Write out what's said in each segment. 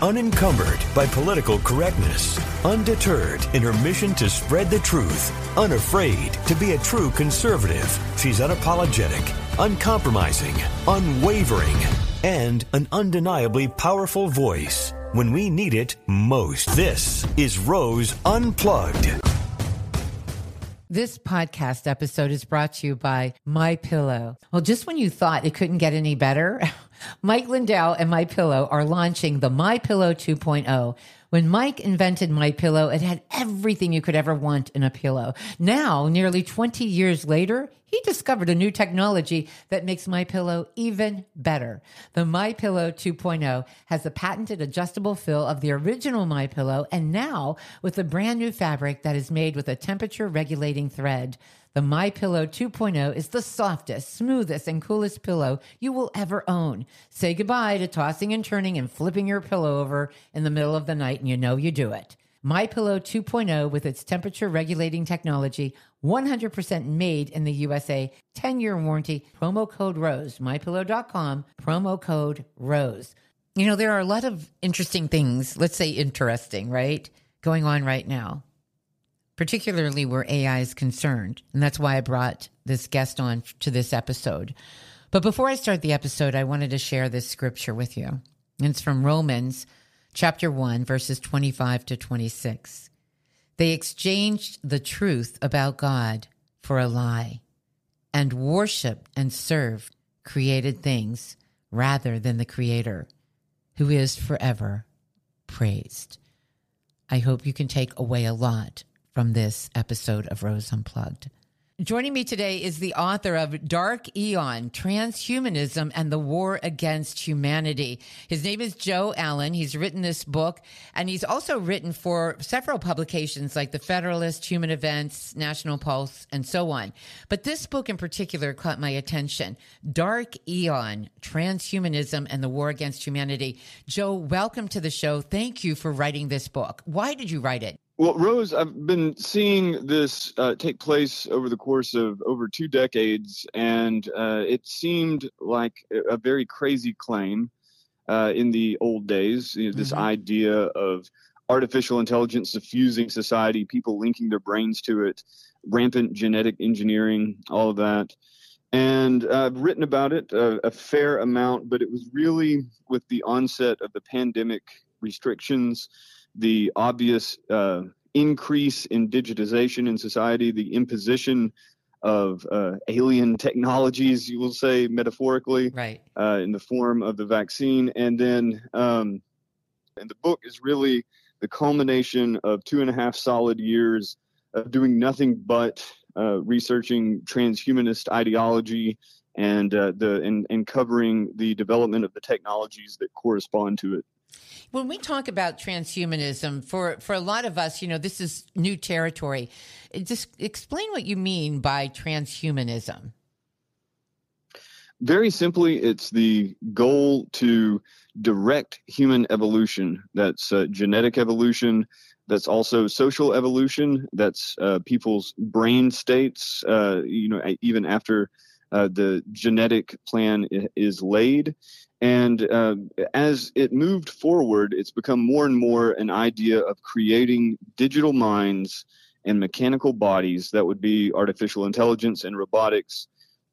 Unencumbered by political correctness, undeterred in her mission to spread the truth, unafraid to be a true conservative, she's unapologetic, uncompromising, unwavering, and an undeniably powerful voice when we need it most. This is Rose Unplugged. This podcast episode is brought to you by My Pillow. Well, just when you thought it couldn't get any better, Mike Lindell and My Pillow are launching the My Pillow 2.0. When Mike invented My Pillow, it had everything you could ever want in a pillow. Now, nearly 20 years later, he discovered a new technology that makes My Pillow even better. The My Pillow 2.0 has the patented adjustable fill of the original My Pillow and now with a brand new fabric that is made with a temperature regulating thread. The My Pillow 2.0 is the softest, smoothest, and coolest pillow you will ever own. Say goodbye to tossing and turning and flipping your pillow over in the middle of the night, and you know you do it. My Pillow 2.0 with its temperature regulating technology, 100% made in the USA, 10-year warranty, promo code ROSE, mypillow.com, promo code ROSE. You know, there are a lot of interesting things, let's say interesting, right? Going on right now particularly where AI is concerned. And that's why I brought this guest on to this episode. But before I start the episode, I wanted to share this scripture with you. And it's from Romans chapter 1, verses 25 to 26. They exchanged the truth about God for a lie and worshiped and served created things rather than the Creator, who is forever praised. I hope you can take away a lot from this episode of Rose Unplugged. Joining me today is the author of Dark Aeon Transhumanism and the War Against Humanity. His name is Joe Allen. He's written this book and he's also written for several publications like The Federalist, Human Events, National Pulse, and so on. But this book in particular caught my attention Dark Aeon Transhumanism and the War Against Humanity. Joe, welcome to the show. Thank you for writing this book. Why did you write it? Well, Rose, I've been seeing this uh, take place over the course of over two decades, and uh, it seemed like a very crazy claim uh, in the old days. You know, this mm-hmm. idea of artificial intelligence suffusing society, people linking their brains to it, rampant genetic engineering, all of that. And I've written about it a, a fair amount, but it was really with the onset of the pandemic restrictions the obvious uh, increase in digitization in society, the imposition of uh, alien technologies, you will say metaphorically, right, uh, in the form of the vaccine, and then um, and the book is really the culmination of two and a half solid years of doing nothing but uh, researching transhumanist ideology and uh, the and, and covering the development of the technologies that correspond to it. When we talk about transhumanism, for, for a lot of us, you know, this is new territory. Just explain what you mean by transhumanism. Very simply, it's the goal to direct human evolution. That's uh, genetic evolution. That's also social evolution. That's uh, people's brain states. Uh, you know, even after uh, the genetic plan is laid, and uh, as it moved forward, it's become more and more an idea of creating digital minds and mechanical bodies that would be artificial intelligence and robotics,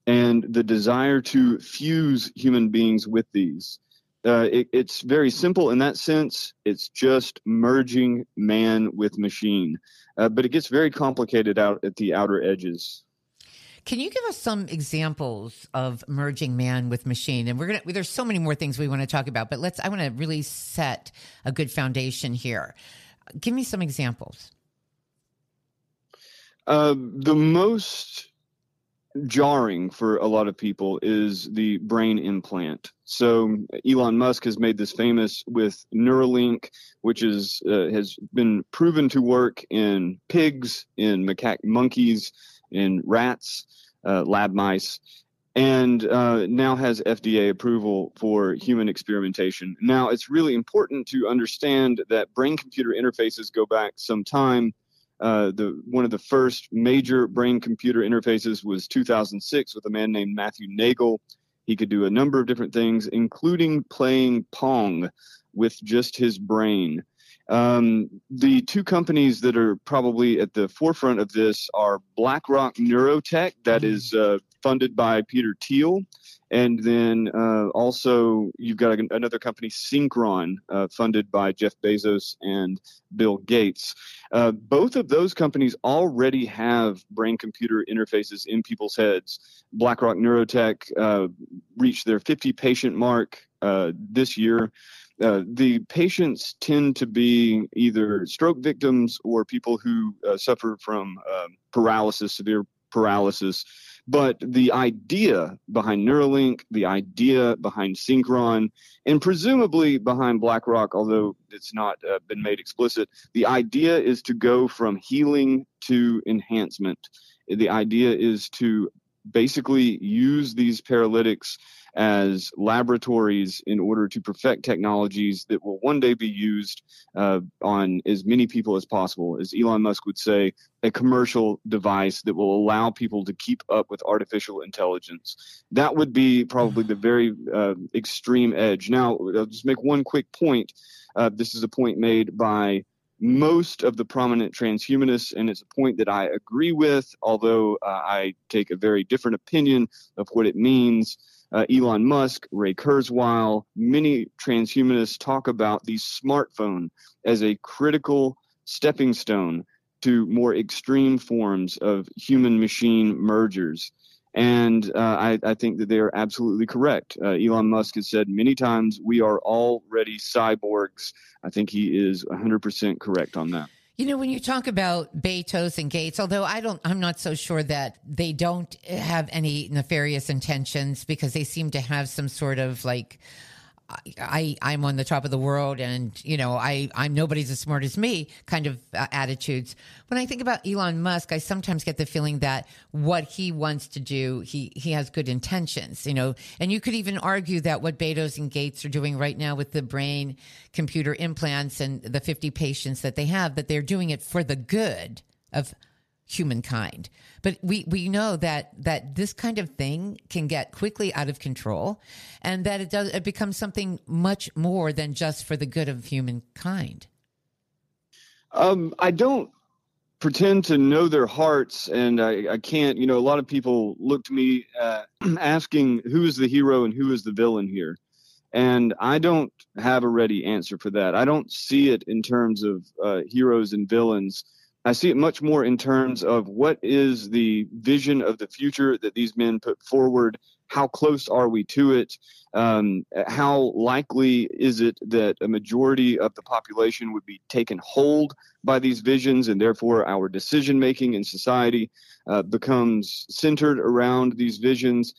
and the desire to fuse human beings with these. Uh, it, it's very simple in that sense. It's just merging man with machine, uh, but it gets very complicated out at the outer edges. Can you give us some examples of merging man with machine? And we're gonna there's so many more things we want to talk about, but let's I want to really set a good foundation here. Give me some examples. Uh, the most jarring for a lot of people is the brain implant. So Elon Musk has made this famous with Neuralink, which is uh, has been proven to work in pigs, in macaque monkeys, in rats, uh, lab mice, and uh, now has FDA approval for human experimentation. Now, it's really important to understand that brain computer interfaces go back some time. Uh, the one of the first major brain computer interfaces was 2006 with a man named Matthew Nagle. He could do a number of different things, including playing Pong with just his brain. Um, the two companies that are probably at the forefront of this are BlackRock Neurotech, that mm-hmm. uh, funded by Peter Thiel, and then uh, also you've got a, another company, Synchron, uh, funded by Jeff Bezos and Bill Gates. Uh, both of those companies already have brain-computer interfaces in people's heads. BlackRock Neurotech uh, reached their 50 patient mark uh, this year. Uh, the patients tend to be either stroke victims or people who uh, suffer from um, paralysis, severe paralysis. But the idea behind Neuralink, the idea behind Synchron, and presumably behind BlackRock, although it's not uh, been made explicit, the idea is to go from healing to enhancement. The idea is to basically use these paralytics as laboratories in order to perfect technologies that will one day be used uh, on as many people as possible. As Elon Musk would say, a commercial device that will allow people to keep up with artificial intelligence. That would be probably the very uh, extreme edge. Now, I'll just make one quick point. Uh, this is a point made by most of the prominent transhumanists, and it's a point that I agree with, although uh, I take a very different opinion of what it means uh, Elon Musk, Ray Kurzweil, many transhumanists talk about the smartphone as a critical stepping stone to more extreme forms of human machine mergers. And uh, I, I, think that they are absolutely correct. Uh, Elon Musk has said many times, we are already cyborgs. I think he is 100% correct on that. You know, when you talk about Bezos and Gates, although I don't, I'm not so sure that they don't have any nefarious intentions because they seem to have some sort of like I I'm on the top of the world and you know I I'm nobody's as smart as me kind of uh, attitudes. When I think about Elon Musk, I sometimes get the feeling that what he wants to do, he he has good intentions, you know. And you could even argue that what Bezos and Gates are doing right now with the brain computer implants and the 50 patients that they have that they're doing it for the good of humankind. But we, we know that, that this kind of thing can get quickly out of control and that it does, it becomes something much more than just for the good of humankind. Um, I don't pretend to know their hearts and I, I can't, you know, a lot of people look to me uh, asking who is the hero and who is the villain here. And I don't have a ready answer for that. I don't see it in terms of uh, heroes and villains I see it much more in terms of what is the vision of the future that these men put forward. How close are we to it? Um, how likely is it that a majority of the population would be taken hold by these visions, and therefore our decision making in society uh, becomes centered around these visions?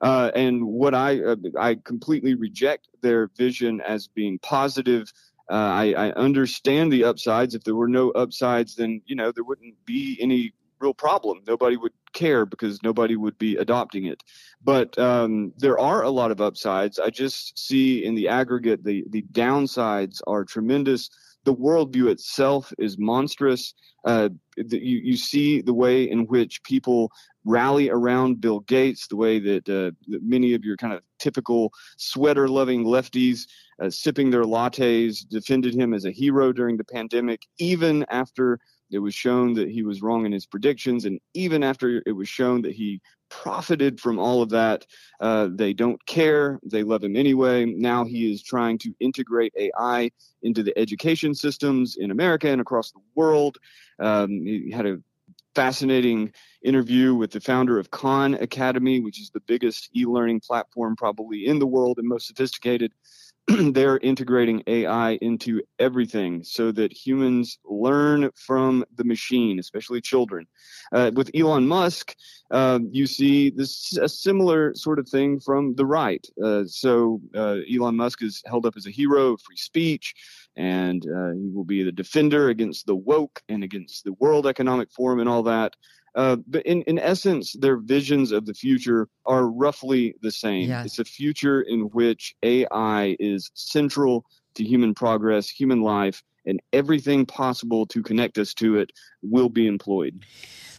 Uh, and what I uh, I completely reject their vision as being positive uh, I, I, understand the upsides. If there were no upsides, then you know there wouldn't be any real problem. Nobody would care because nobody would be adopting it. But um, there are a lot of upsides. I just see in the aggregate the the downsides are tremendous. The worldview itself is monstrous. Uh, you you see the way in which people rally around Bill Gates, the way that, uh, that many of your kind of typical sweater loving lefties uh, sipping their lattes defended him as a hero during the pandemic, even after it was shown that he was wrong in his predictions, and even after it was shown that he profited from all of that. Uh, they don't care. They love him anyway. Now he is trying to integrate AI into the education systems in America and across the world. Um, he had a fascinating interview with the founder of Khan Academy, which is the biggest e learning platform probably in the world and most sophisticated. They're integrating AI into everything so that humans learn from the machine, especially children. Uh, with Elon Musk, uh, you see this a similar sort of thing from the right. Uh, so uh, Elon Musk is held up as a hero of free speech and uh, he will be the defender against the woke and against the World Economic Forum and all that. Uh, but in, in essence, their visions of the future are roughly the same. It's a future in which AI is central to human progress, human life, and everything possible to connect us to it will be employed.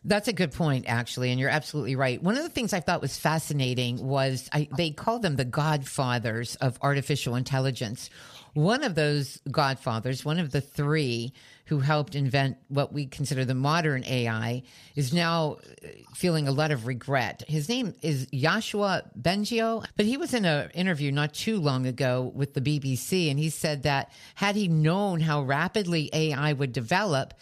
That's a good point, actually, and you're absolutely right. One of the things I thought was fascinating was I, they call them the godfathers of artificial intelligence. One of those godfathers, one of the three who helped invent what we consider the modern AI, is now uh, feeling a lot of regret. His name is Yoshua Bengio, but he was in an interview not too long ago with the BBC, and he said that had he known how rapidly AI would develop,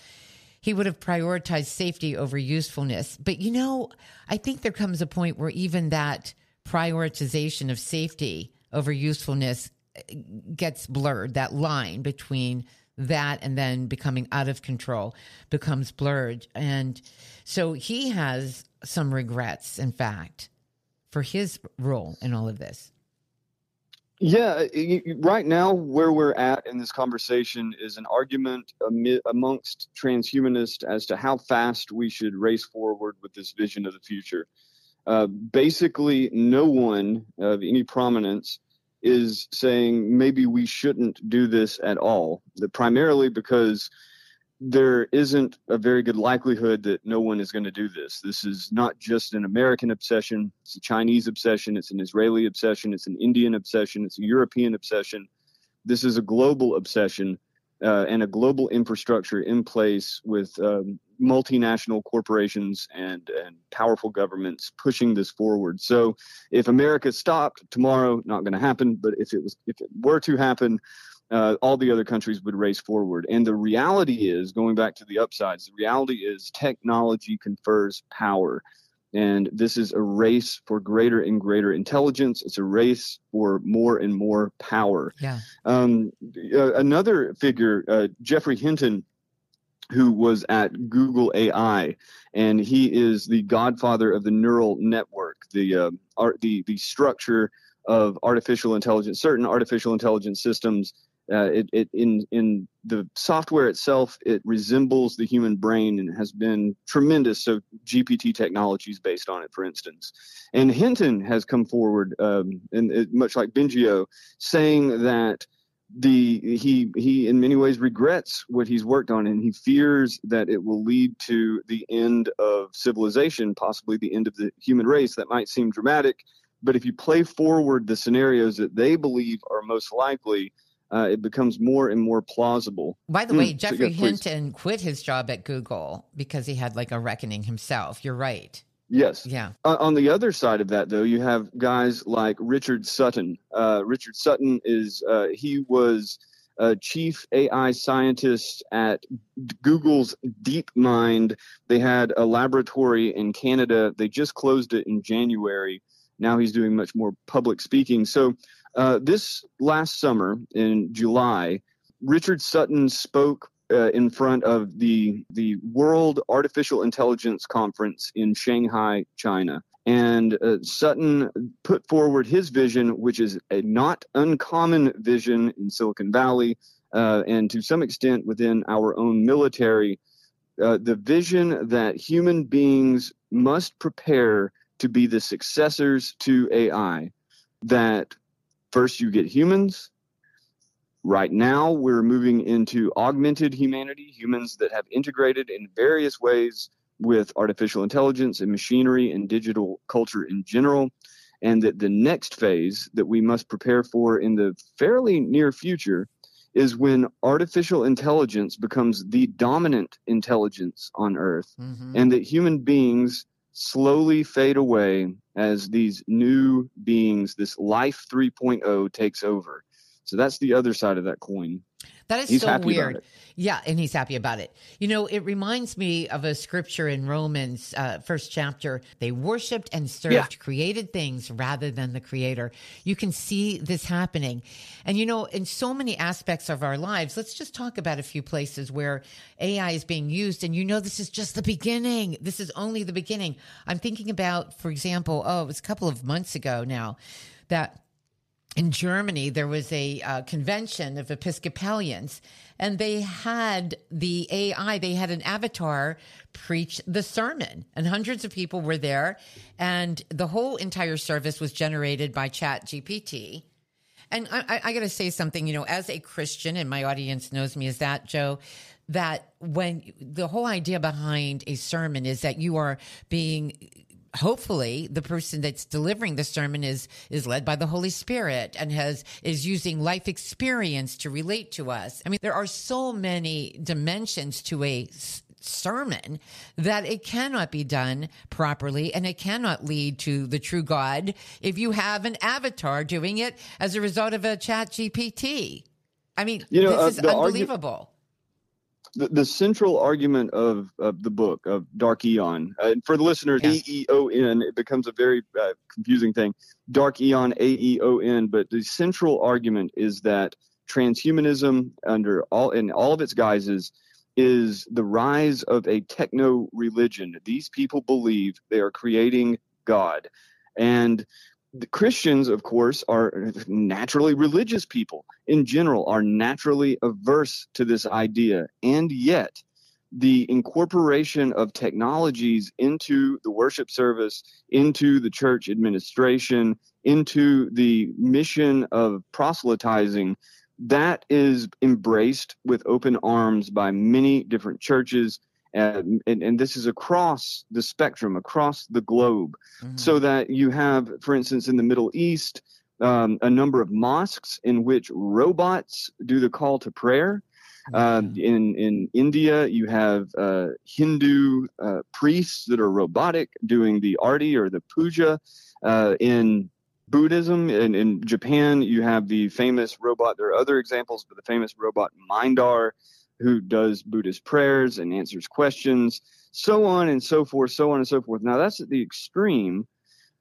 he would have prioritized safety over usefulness. But you know, I think there comes a point where even that prioritization of safety over usefulness gets blurred. That line between that and then becoming out of control becomes blurred. And so he has some regrets, in fact, for his role in all of this. Yeah, right now, where we're at in this conversation is an argument amongst transhumanists as to how fast we should race forward with this vision of the future. Uh, basically, no one of any prominence is saying maybe we shouldn't do this at all. The, primarily because there isn't a very good likelihood that no one is going to do this. This is not just an American obsession, it's a Chinese obsession, it's an Israeli obsession, it's an Indian obsession, it's a European obsession. This is a global obsession uh, and a global infrastructure in place with um, multinational corporations and, and powerful governments pushing this forward. So if America stopped tomorrow, not going to happen, but if it was if it were to happen, uh, all the other countries would race forward. And the reality is, going back to the upsides, the reality is technology confers power. And this is a race for greater and greater intelligence. It's a race for more and more power. Yeah. Um, uh, another figure, uh, Geoffrey Hinton, who was at Google AI, and he is the godfather of the neural network, the uh, art, the the structure of artificial intelligence, certain artificial intelligence systems. Uh, it, it in in the software itself it resembles the human brain and has been tremendous. So gpt technologies based on it for instance. And hinton has come forward um, and it, much like bengio saying that the he he in many ways regrets what he's worked on and he fears that it will lead to the end of civilization possibly the end of the human race that might seem dramatic but if you play forward the scenarios that they believe are most likely uh, it becomes more and more plausible. By the mm, way, Geoffrey so, Hinton quit his job at Google because he had like a reckoning himself. You're right. Yes. Yeah. Uh, on the other side of that, though, you have guys like Richard Sutton. Uh, Richard Sutton is uh, he was a chief AI scientist at Google's DeepMind. They had a laboratory in Canada. They just closed it in January. Now he's doing much more public speaking. So uh, this last summer in July, Richard Sutton spoke uh, in front of the the World Artificial Intelligence Conference in Shanghai, China. And uh, Sutton put forward his vision, which is a not uncommon vision in Silicon Valley, uh, and to some extent within our own military. Uh, the vision that human beings must prepare to be the successors to AI, that First, you get humans. Right now, we're moving into augmented humanity, humans that have integrated in various ways with artificial intelligence and machinery and digital culture in general. And that the next phase that we must prepare for in the fairly near future is when artificial intelligence becomes the dominant intelligence on Earth, mm-hmm. and that human beings slowly fade away as these new beings, this life 3.0 takes over. So that's the other side of that coin. That is he's so weird. Yeah, and he's happy about it. You know, it reminds me of a scripture in Romans, uh, first chapter. They worshipped and served yeah. created things rather than the creator. You can see this happening. And, you know, in so many aspects of our lives, let's just talk about a few places where AI is being used. And, you know, this is just the beginning. This is only the beginning. I'm thinking about, for example, oh, it was a couple of months ago now that in Germany, there was a uh, convention of Episcopalians, and they had the AI, they had an avatar preach the sermon, and hundreds of people were there. And the whole entire service was generated by Chat GPT. And I, I got to say something, you know, as a Christian, and my audience knows me as that, Joe, that when the whole idea behind a sermon is that you are being hopefully the person that's delivering the sermon is is led by the holy spirit and has is using life experience to relate to us i mean there are so many dimensions to a sermon that it cannot be done properly and it cannot lead to the true God if you have an avatar doing it as a result of a chat GPT. I mean, you know, this uh, is unbelievable. The, the, central argument of, of the book of Dark Aeon, uh, for the listeners, yeah. E E O N, it becomes a very uh, confusing thing. Dark Aeon, A E O N, but the central argument is that transhumanism, under all in all of its guises, is the rise of a techno religion. These people believe they are creating God. And the Christians, of course, are naturally religious people in general, are naturally averse to this idea. And yet, the incorporation of technologies into the worship service, into the church administration, into the mission of proselytizing that is embraced with open arms by many different churches. And, and, and, this is across the spectrum, across the globe, mm-hmm. so that you have, for instance, in the Middle East, um, a number of mosques in which robots do the call to prayer. Uh, in in India, you have uh, Hindu uh, priests that are robotic doing the arti or the puja. Uh, in Buddhism in, in Japan, you have the famous robot. There are other examples, but the famous robot Mindar, who does Buddhist prayers and answers questions, so on and so forth, so on and so forth. Now that's at the extreme,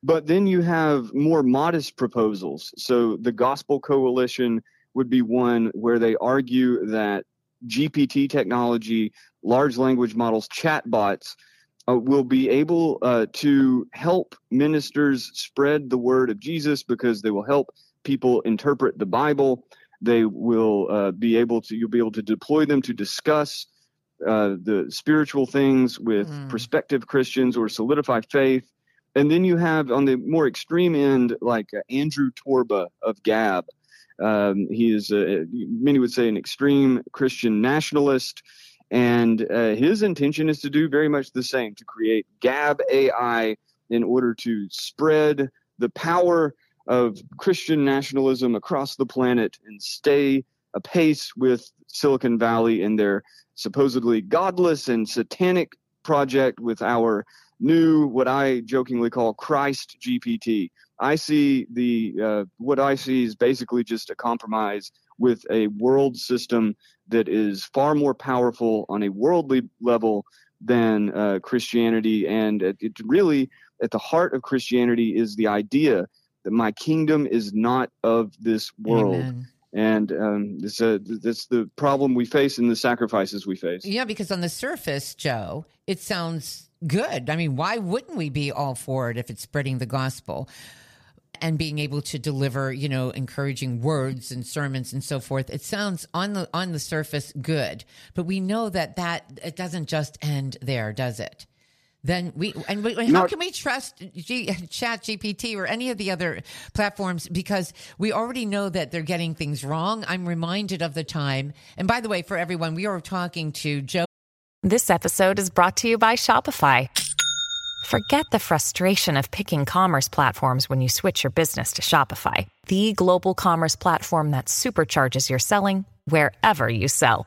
but then you have more modest proposals. So the Gospel Coalition would be one where they argue that GPT technology, large language models, chatbots uh, will be able uh, to help ministers spread the word of Jesus because they will help people interpret the Bible. They will uh, be able to, you'll be able to deploy them to discuss uh, the spiritual things with mm. prospective Christians or solidify faith. And then you have on the more extreme end, like uh, Andrew Torba of Gab. Um, he is, many would say, an extreme Christian nationalist. And uh, his intention is to do very much the same to create Gab AI in order to spread the power of Christian nationalism across the planet and stay apace with Silicon Valley and their supposedly godless and satanic project with our new, what I jokingly call Christ GPT. I see the uh, what I see is basically just a compromise with a world system that is far more powerful on a worldly level than uh, Christianity. And it, it, really, at the heart of Christianity, is the idea that my kingdom is not of this world. Amen. And um, this, uh, that's the problem we face and the sacrifices we face. Yeah, because on the surface, Joe, it sounds good. I mean, why wouldn't we be all for it if it's spreading the gospel? and being able to deliver, you know, encouraging words and sermons and so forth. It sounds on the on the surface good, but we know that that it doesn't just end there, does it? Then we and we, how can we trust G, Chat GPT or any of the other platforms because we already know that they're getting things wrong. I'm reminded of the time, and by the way, for everyone, we are talking to Joe. This episode is brought to you by Shopify. Forget the frustration of picking commerce platforms when you switch your business to Shopify, the global commerce platform that supercharges your selling wherever you sell.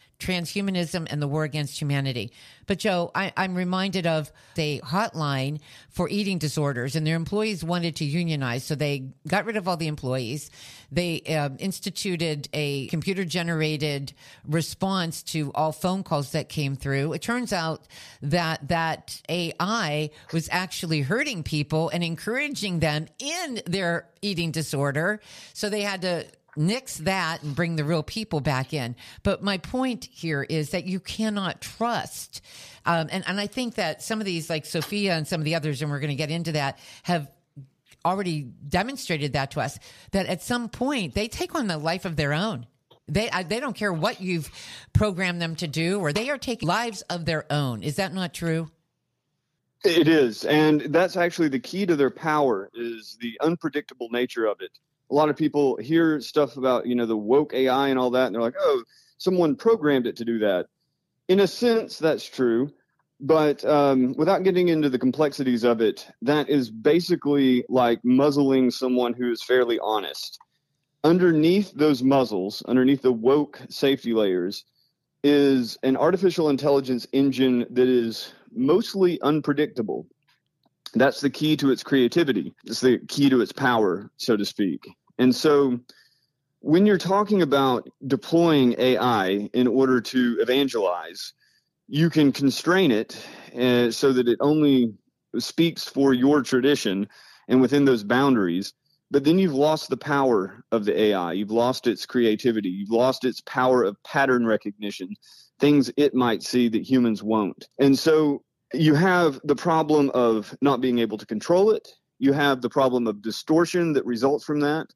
Transhumanism and the War Against Humanity. But Joe, I, am reminded of the hotline for eating disorders, and their employees wanted to unionize, so they got rid of all the employees. They uh, instituted a computer generated response to all phone calls that came through. It turns out that that AI was actually hurting people and encouraging them in their eating disorder. So they had to nix that and bring the real people back in. But my point here is that you cannot trust. Um, and, and I think that some of these, like Sophia and some of the others, and we're going to get into that, have already demonstrated that to us that at some point they take on the life of their own. They they don't care what you've programmed them to do, or they are taking lives of their own. Is that not true? It is, and that's actually the key to their power is the unpredictable nature of it. A lot of people hear stuff about you know the woke AI and all that, and they're like, "Oh, someone programmed it to do that." In a sense, that's true, but um, without getting into the complexities of it, that is basically like muzzling someone who is fairly honest underneath those muzzles, underneath the woke safety layers, is an artificial intelligence engine that is mostly unpredictable. That's the key to its creativity. It's the key to its power, so to speak. And so when you're talking about deploying AI in order to evangelize, you can constrain it uh, so that it only speaks for your tradition and within those boundaries but then you've lost the power of the AI. You've lost its creativity. You've lost its power of pattern recognition, things it might see that humans won't. And so you have the problem of not being able to control it. You have the problem of distortion that results from that,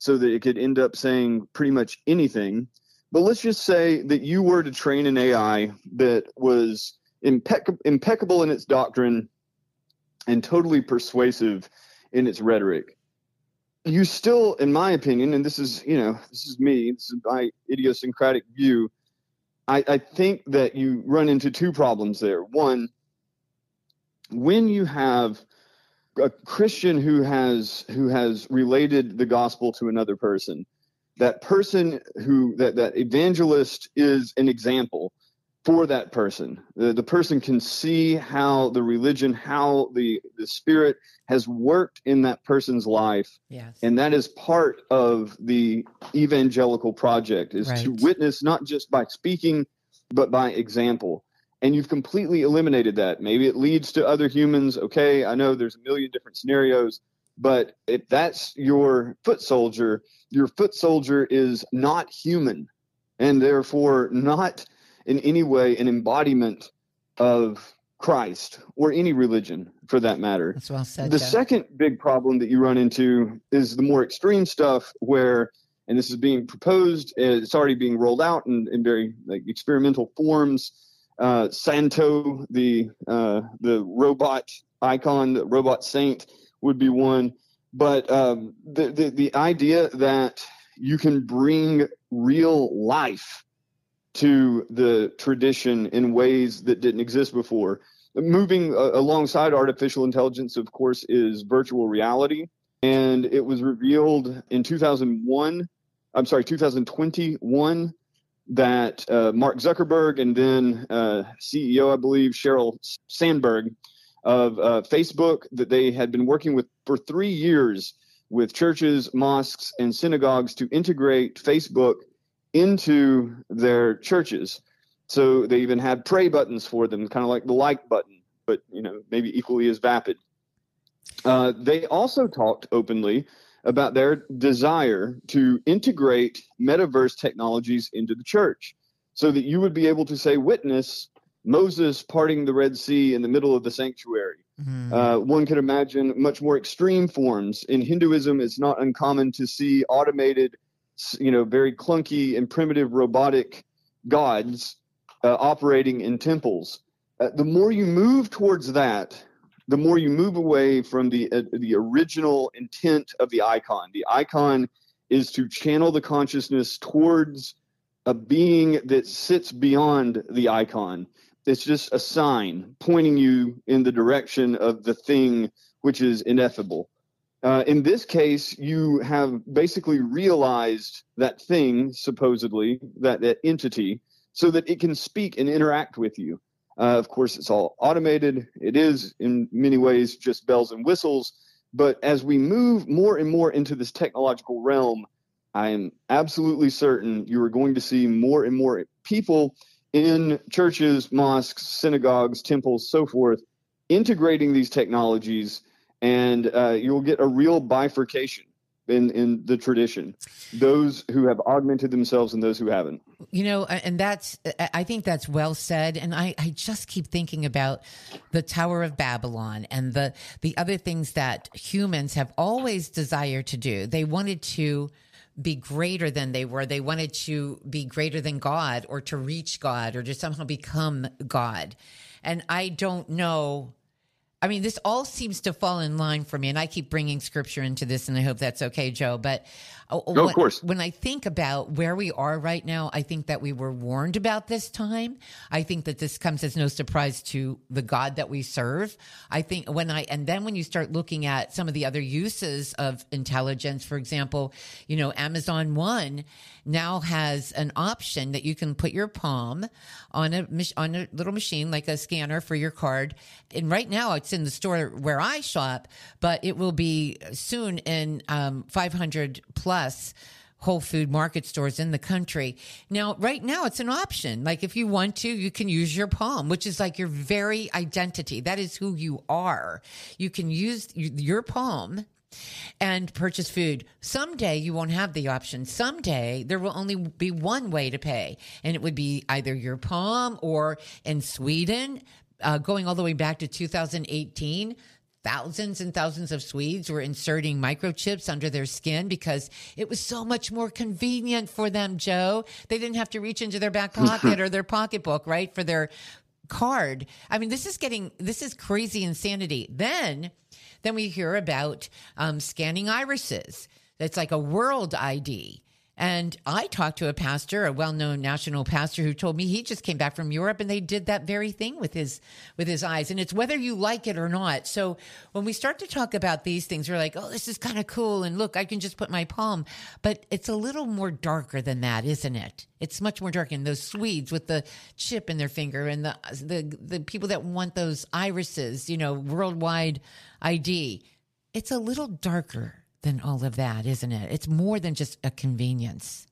so that it could end up saying pretty much anything. But let's just say that you were to train an AI that was impec- impeccable in its doctrine and totally persuasive in its rhetoric you still, in my opinion, and this is, you know, this is me, this is my idiosyncratic view. I, I think that you run into two problems there. One, when you have a Christian who has who has related the gospel to another person, that person who that that evangelist is an example for that person. The, the person can see how the religion, how the, the spirit has worked in that person's life. Yes. And that is part of the evangelical project is right. to witness not just by speaking, but by example. And you've completely eliminated that. Maybe it leads to other humans. Okay, I know there's a million different scenarios, but if that's your foot soldier, your foot soldier is not human and therefore not in any way an embodiment of Christ or any religion for that matter. That's well said. The second big problem that you run into is the more extreme stuff where, and this is being proposed, it's already being rolled out in, in very like experimental forms. Uh, Santo, the uh, the robot icon, the robot saint, would be one. But um, the, the the idea that you can bring real life to the tradition in ways that didn't exist before. Moving uh, alongside artificial intelligence, of course, is virtual reality. And it was revealed in 2001, I'm sorry, 2021, that uh, Mark Zuckerberg and then uh, CEO, I believe, Sheryl Sandberg of uh, Facebook, that they had been working with for three years with churches, mosques, and synagogues to integrate Facebook into their churches. So they even had pray buttons for them, kind of like the like button, but you know maybe equally as vapid. Uh, they also talked openly about their desire to integrate metaverse technologies into the church, so that you would be able to say witness Moses parting the Red Sea in the middle of the sanctuary. Mm-hmm. Uh, one could imagine much more extreme forms. In Hinduism, it's not uncommon to see automated you know, very clunky and primitive robotic gods uh, operating in temples. Uh, the more you move towards that, the more you move away from the uh, the original intent of the icon. The icon is to channel the consciousness towards a being that sits beyond the icon. It's just a sign pointing you in the direction of the thing which is ineffable. Uh, in this case, you have basically realized that thing, supposedly, that, that entity, so that it can speak and interact with you. Uh, of course, it's all automated. It is, in many ways, just bells and whistles. But as we move more and more into this technological realm, I am absolutely certain you are going to see more and more people in churches, mosques, synagogues, temples, so forth, integrating these technologies and uh, you'll get a real bifurcation in in the tradition. Those who have augmented themselves and those who haven't. You know and that's i think that's well said. And i i just keep thinking about the tower of babylon and the the other things that humans have always desired to do. They wanted to be greater than they were. They wanted to be greater than god or to reach god or to somehow become god. And i don't know I mean, this all seems to fall in line for me, and I keep bringing scripture into this, and I hope that's okay, Joe. But uh, no, of course, when I think about where we are right now, I think that we were warned about this time. I think that this comes as no surprise to the God that we serve. I think when I and then when you start looking at some of the other uses of intelligence, for example, you know, Amazon One now has an option that you can put your palm on a on a little machine like a scanner for your card. And right now it's in the store where I shop, but it will be soon in um, 500 plus Whole Food market stores in the country. Now, right now, it's an option. Like if you want to, you can use your palm, which is like your very identity. That is who you are. You can use your palm and purchase food. Someday you won't have the option. Someday there will only be one way to pay, and it would be either your palm or in Sweden, uh, going all the way back to 2018. Thousands and thousands of Swedes were inserting microchips under their skin because it was so much more convenient for them, Joe. They didn't have to reach into their back pocket or their pocketbook, right, for their card. I mean, this is getting, this is crazy insanity. Then then we hear about um, scanning irises. That's like a world ID. And I talked to a pastor, a well-known national pastor, who told me he just came back from Europe and they did that very thing with his with his eyes. And it's whether you like it or not. So when we start to talk about these things, we're like, oh, this is kind of cool. And look, I can just put my palm. But it's a little more darker than that, isn't it? It's much more dark. And those Swedes with the chip in their finger and the the the people that want those irises, you know, worldwide ID. It's a little darker than all of that, isn't it? It's more than just a convenience.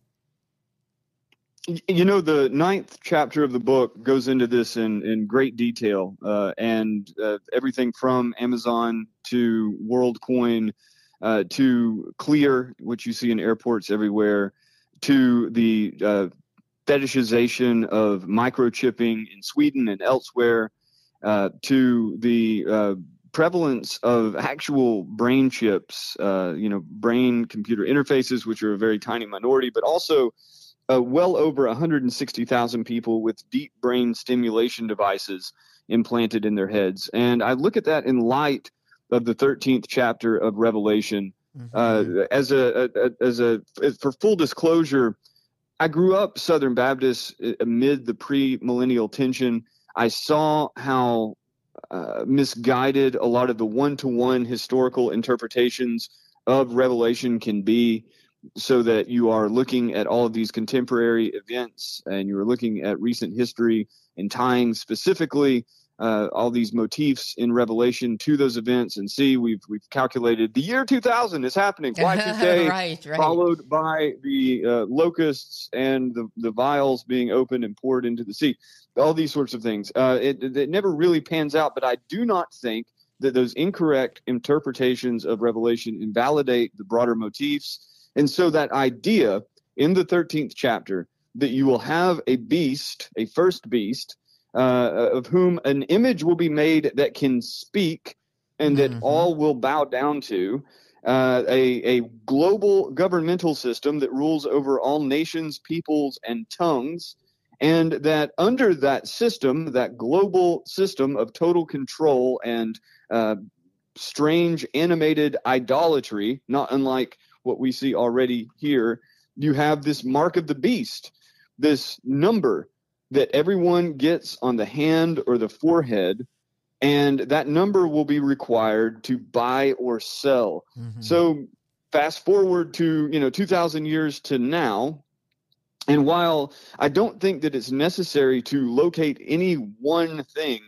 You know, the ninth chapter of the book goes into this in, in great detail, uh, and uh, everything from Amazon to WorldCoin uh, to Clear, which you see in airports everywhere, to the uh, fetishization of microchipping in Sweden and elsewhere, uh, to the uh, prevalence of actual brain chips, uh, you know, brain computer interfaces, which are a very tiny minority, but also uh, well over 160,000 people with deep brain stimulation devices implanted in their heads. And I look at that in light of the 13th chapter of Revelation. Mm-hmm. Uh, as a, a, as a for full disclosure, I grew up Southern Baptist uh, amid the pre-millennial tension. I saw how uh, misguided. A lot of the one-to-one historical interpretations of Revelation can be, so that you are looking at all of these contemporary events and you're looking at recent history and tying specifically uh, all these motifs in Revelation to those events. And see we've we've calculated the year 2000 is happening. Y2K right, right. followed by the uh, locusts and the the vials being opened and poured into the sea. All these sorts of things. Uh, it, it never really pans out but I do not think that those incorrect interpretations of Revelation invalidate the broader motifs. And so that idea in the 13th chapter that you will have a beast a first beast uh, of whom an image will be made that can speak and that mm-hmm. all will bow down to. Uh, a, a global governmental system that rules over all nations, peoples, and tongues. And that under that system, that global system of total control and uh, strange animated idolatry, not unlike what we see already here, you have this mark of the beast, this number that everyone gets on the hand or the forehead and that number will be required to buy or sell mm-hmm. so fast forward to you know 2000 years to now and while i don't think that it's necessary to locate any one thing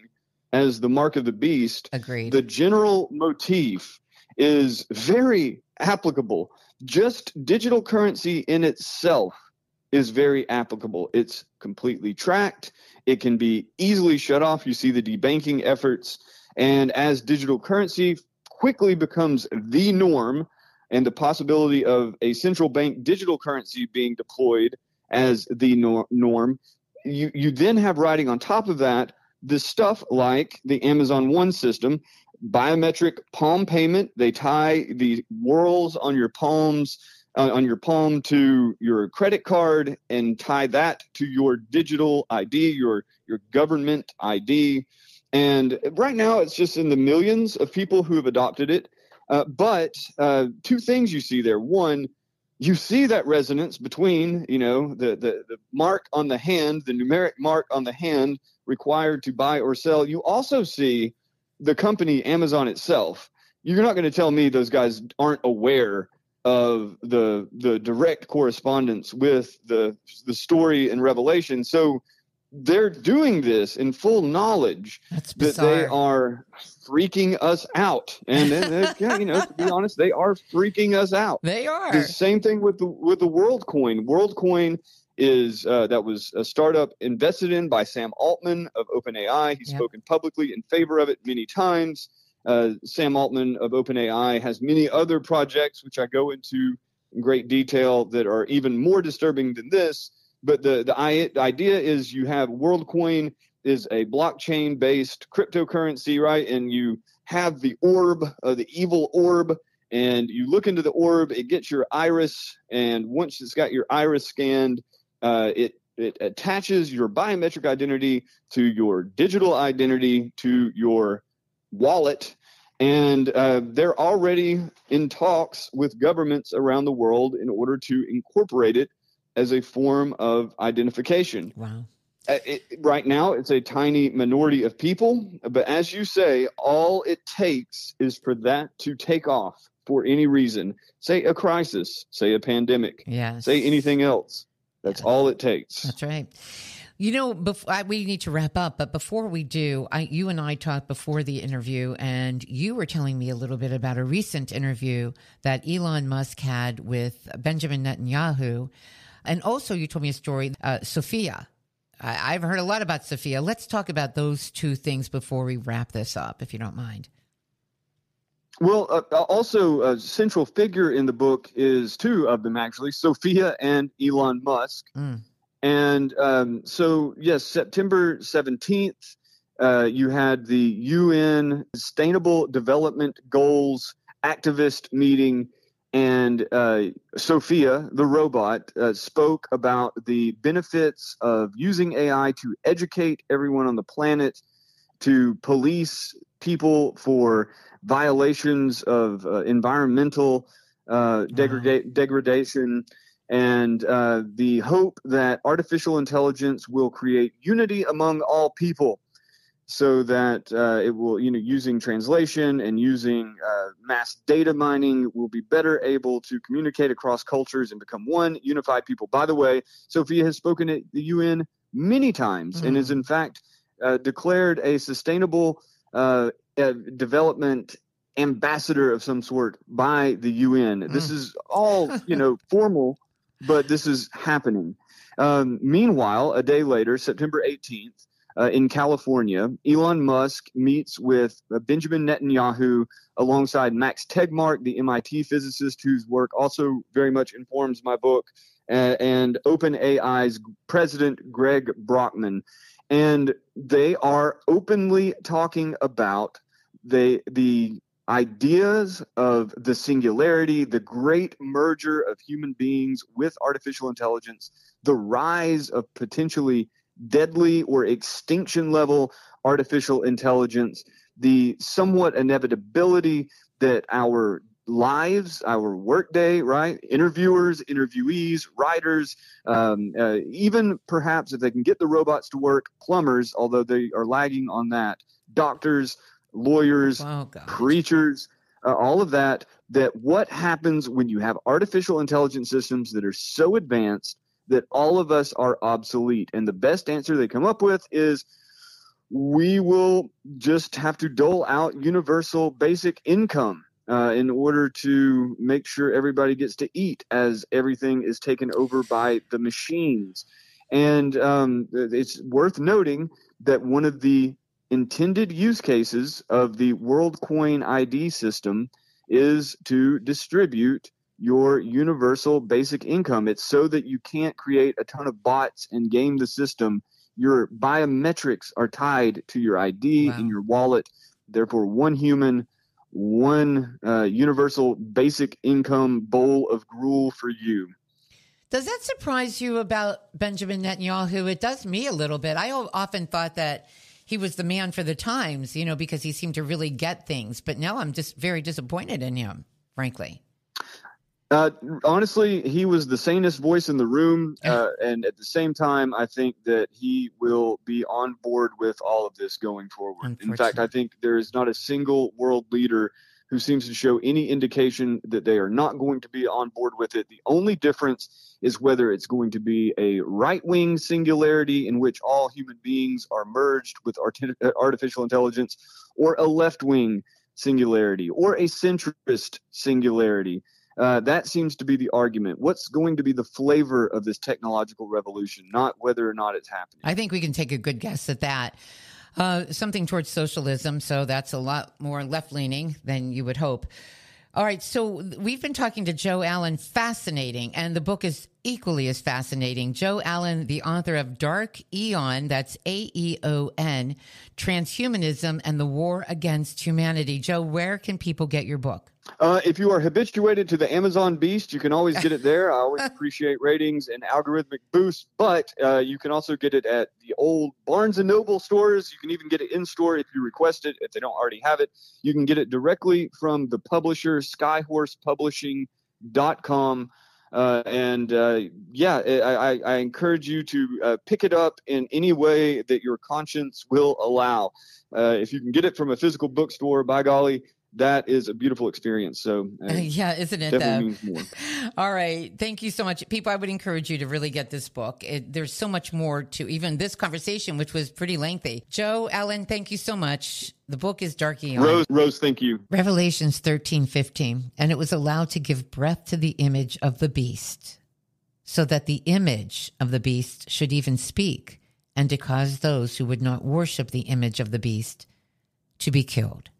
as the mark of the beast agreed the general motif is very applicable just digital currency in itself is very applicable. It's completely tracked. It can be easily shut off. You see the debanking efforts. And as digital currency quickly becomes the norm, and the possibility of a central bank digital currency being deployed as the nor- norm, you, you then have riding on top of that the stuff like the Amazon One system, biometric palm payment. They tie the whorls on your palms on your palm to your credit card and tie that to your digital ID, your your government ID. And right now, it's just in the millions of people who have adopted it. Uh, but uh, two things you see there: one, you see that resonance between you know the, the the mark on the hand, the numeric mark on the hand required to buy or sell. You also see the company Amazon itself. You're not going to tell me those guys aren't aware of the the direct correspondence with the the story in revelation. So they're doing this in full knowledge that they are freaking us out. And, yeah, you know, to be honest, they are freaking us out. They are. The same thing with the with the WorldCoin. WorldCoin is uh, that was a startup invested in by Sam Altman of OpenAI. He's yep. spoken publicly in favor of it many times. Uh, Sam Altman of OpenAI has many other projects, which I go into in great detail, that are even more disturbing than this. But the, the, idea is you have WorldCoin is a blockchain based cryptocurrency, right? And you have the orb, uh, the evil orb, and you look into the orb, it gets your iris, and once it's got your iris scanned, uh, it it attaches your biometric identity to your digital identity to your wallet. And uh, they're already in talks with governments around the world in order to incorporate it as a form of identification. Wow. Uh, it, right now, it's a tiny minority of people, but as you say, all it takes is for that to take off for any reason. Say a crisis, say a pandemic, yes. say anything else. That's all it takes. That's right. You know, before, I, we need to wrap up, but before we do, I, you and I talked before the interview, and you were telling me a little bit about a recent interview that Elon Musk had with Benjamin Netanyahu, and also you told me a story, uh, Sophia. I, I've heard a lot about Sophia. Let's talk about those two things before we wrap this up, if you don't mind. Well, uh, uh also a central figure in the book is two of them actually, Sophia and Elon Musk. Mm. And um, so, yes, September 17th, uh, you had the UN Sustainable Development Goals activist meeting, and uh, Sophia, the robot, uh, spoke about the benefits of using AI to educate everyone on the planet, to police people for violations of uh, environmental uh, degrada- degradation and uh, the hope that artificial intelligence will create unity among all people so that uh, it will, you know, using translation and using uh, mass data mining will be better able to communicate across cultures and become one unified people. By the way, Sophia has spoken at the UN many times mm-hmm. and is, in fact, uh, declared a sustainable uh, development ambassador of some sort by the UN. Mm. This is all, you know, formal but this is happening. Um, meanwhile, a day later, September 18th, uh, in California, Elon Musk meets with uh, Benjamin Netanyahu alongside Max Tegmark, the MIT physicist whose work also very much informs my book, uh, and OpenAI's president, Greg Brockman. And they are openly talking about the, the ideas of the singularity, the great merger of human beings with artificial intelligence, the rise of potentially deadly or extinction level artificial intelligence, the somewhat inevitability that our lives, our workday, right? Interviewers, interviewees, writers, um, uh, even perhaps if they can get the robots to work, plumbers, although they are lagging on that, doctors, lawyers, oh, preachers, uh, all of that. That what happens when you have artificial intelligence systems that are so advanced that all of us are obsolete? And the best answer they come up with is we will just have to dole out universal basic income. Uh, in order to make sure everybody gets to eat as everything is taken over by the machines. And um, it's worth noting that one of the intended use cases of the WorldCoin ID system is to distribute your universal basic income. It's so that you can't create a ton of bots and game the system. Your biometrics are tied to your ID wow. in your wallet. Therefore, one human, one uh, universal basic income bowl of gruel for you. Does that surprise you about Benjamin Netanyahu? It does me a little bit. I often thought that he was the man for the times, you know, because he seemed to really get things. But now I'm just very disappointed in him, frankly. Uh, honestly, he was the sanest voice in the room, uh, and at the same time, I think that he will be on board with all of this going forward. In fact, I think there is not a single world leader who seems to show any indication that they are not going to be on board with it. The only difference is whether it's going to be a right wing singularity in which all human beings are merged with artificial intelligence, or a left wing singularity, or a centrist singularity. Uh, that seems to be the argument. What's going to be the flavor of this technological revolution, not whether or not it's happening? I think we can take a good guess at that. Uh, something towards socialism, so that's a lot more left leaning than you would hope. All right, so we've been talking to Joe Allen, fascinating, and the book is equally as fascinating. Joe Allen, the author of Dark Aeon, that's A E O N, Transhumanism and the War Against Humanity. Joe, where can people get your book? Uh, if you are habituated to the Amazon beast, you can always get it there. I always appreciate ratings and algorithmic boosts, but uh, you can also get it at the old Barnes and Noble stores. You can even get it in store if you request it. If they don't already have it, you can get it directly from the publisher, SkyhorsePublishing.com. Uh, and uh, yeah, I, I, encourage you to uh, pick it up in any way that your conscience will allow. Uh, if you can get it from a physical bookstore, by golly, that is a beautiful experience. So uh, yeah, isn't it? Though? All right, thank you so much, people. I would encourage you to really get this book. It, there's so much more to even this conversation, which was pretty lengthy. Joe Allen, thank you so much. The book is Dark Aeon. Rose, Rose, thank you. Revelations thirteen fifteen, and it was allowed to give breath to the image of the beast, so that the image of the beast should even speak, and to cause those who would not worship the image of the beast to be killed.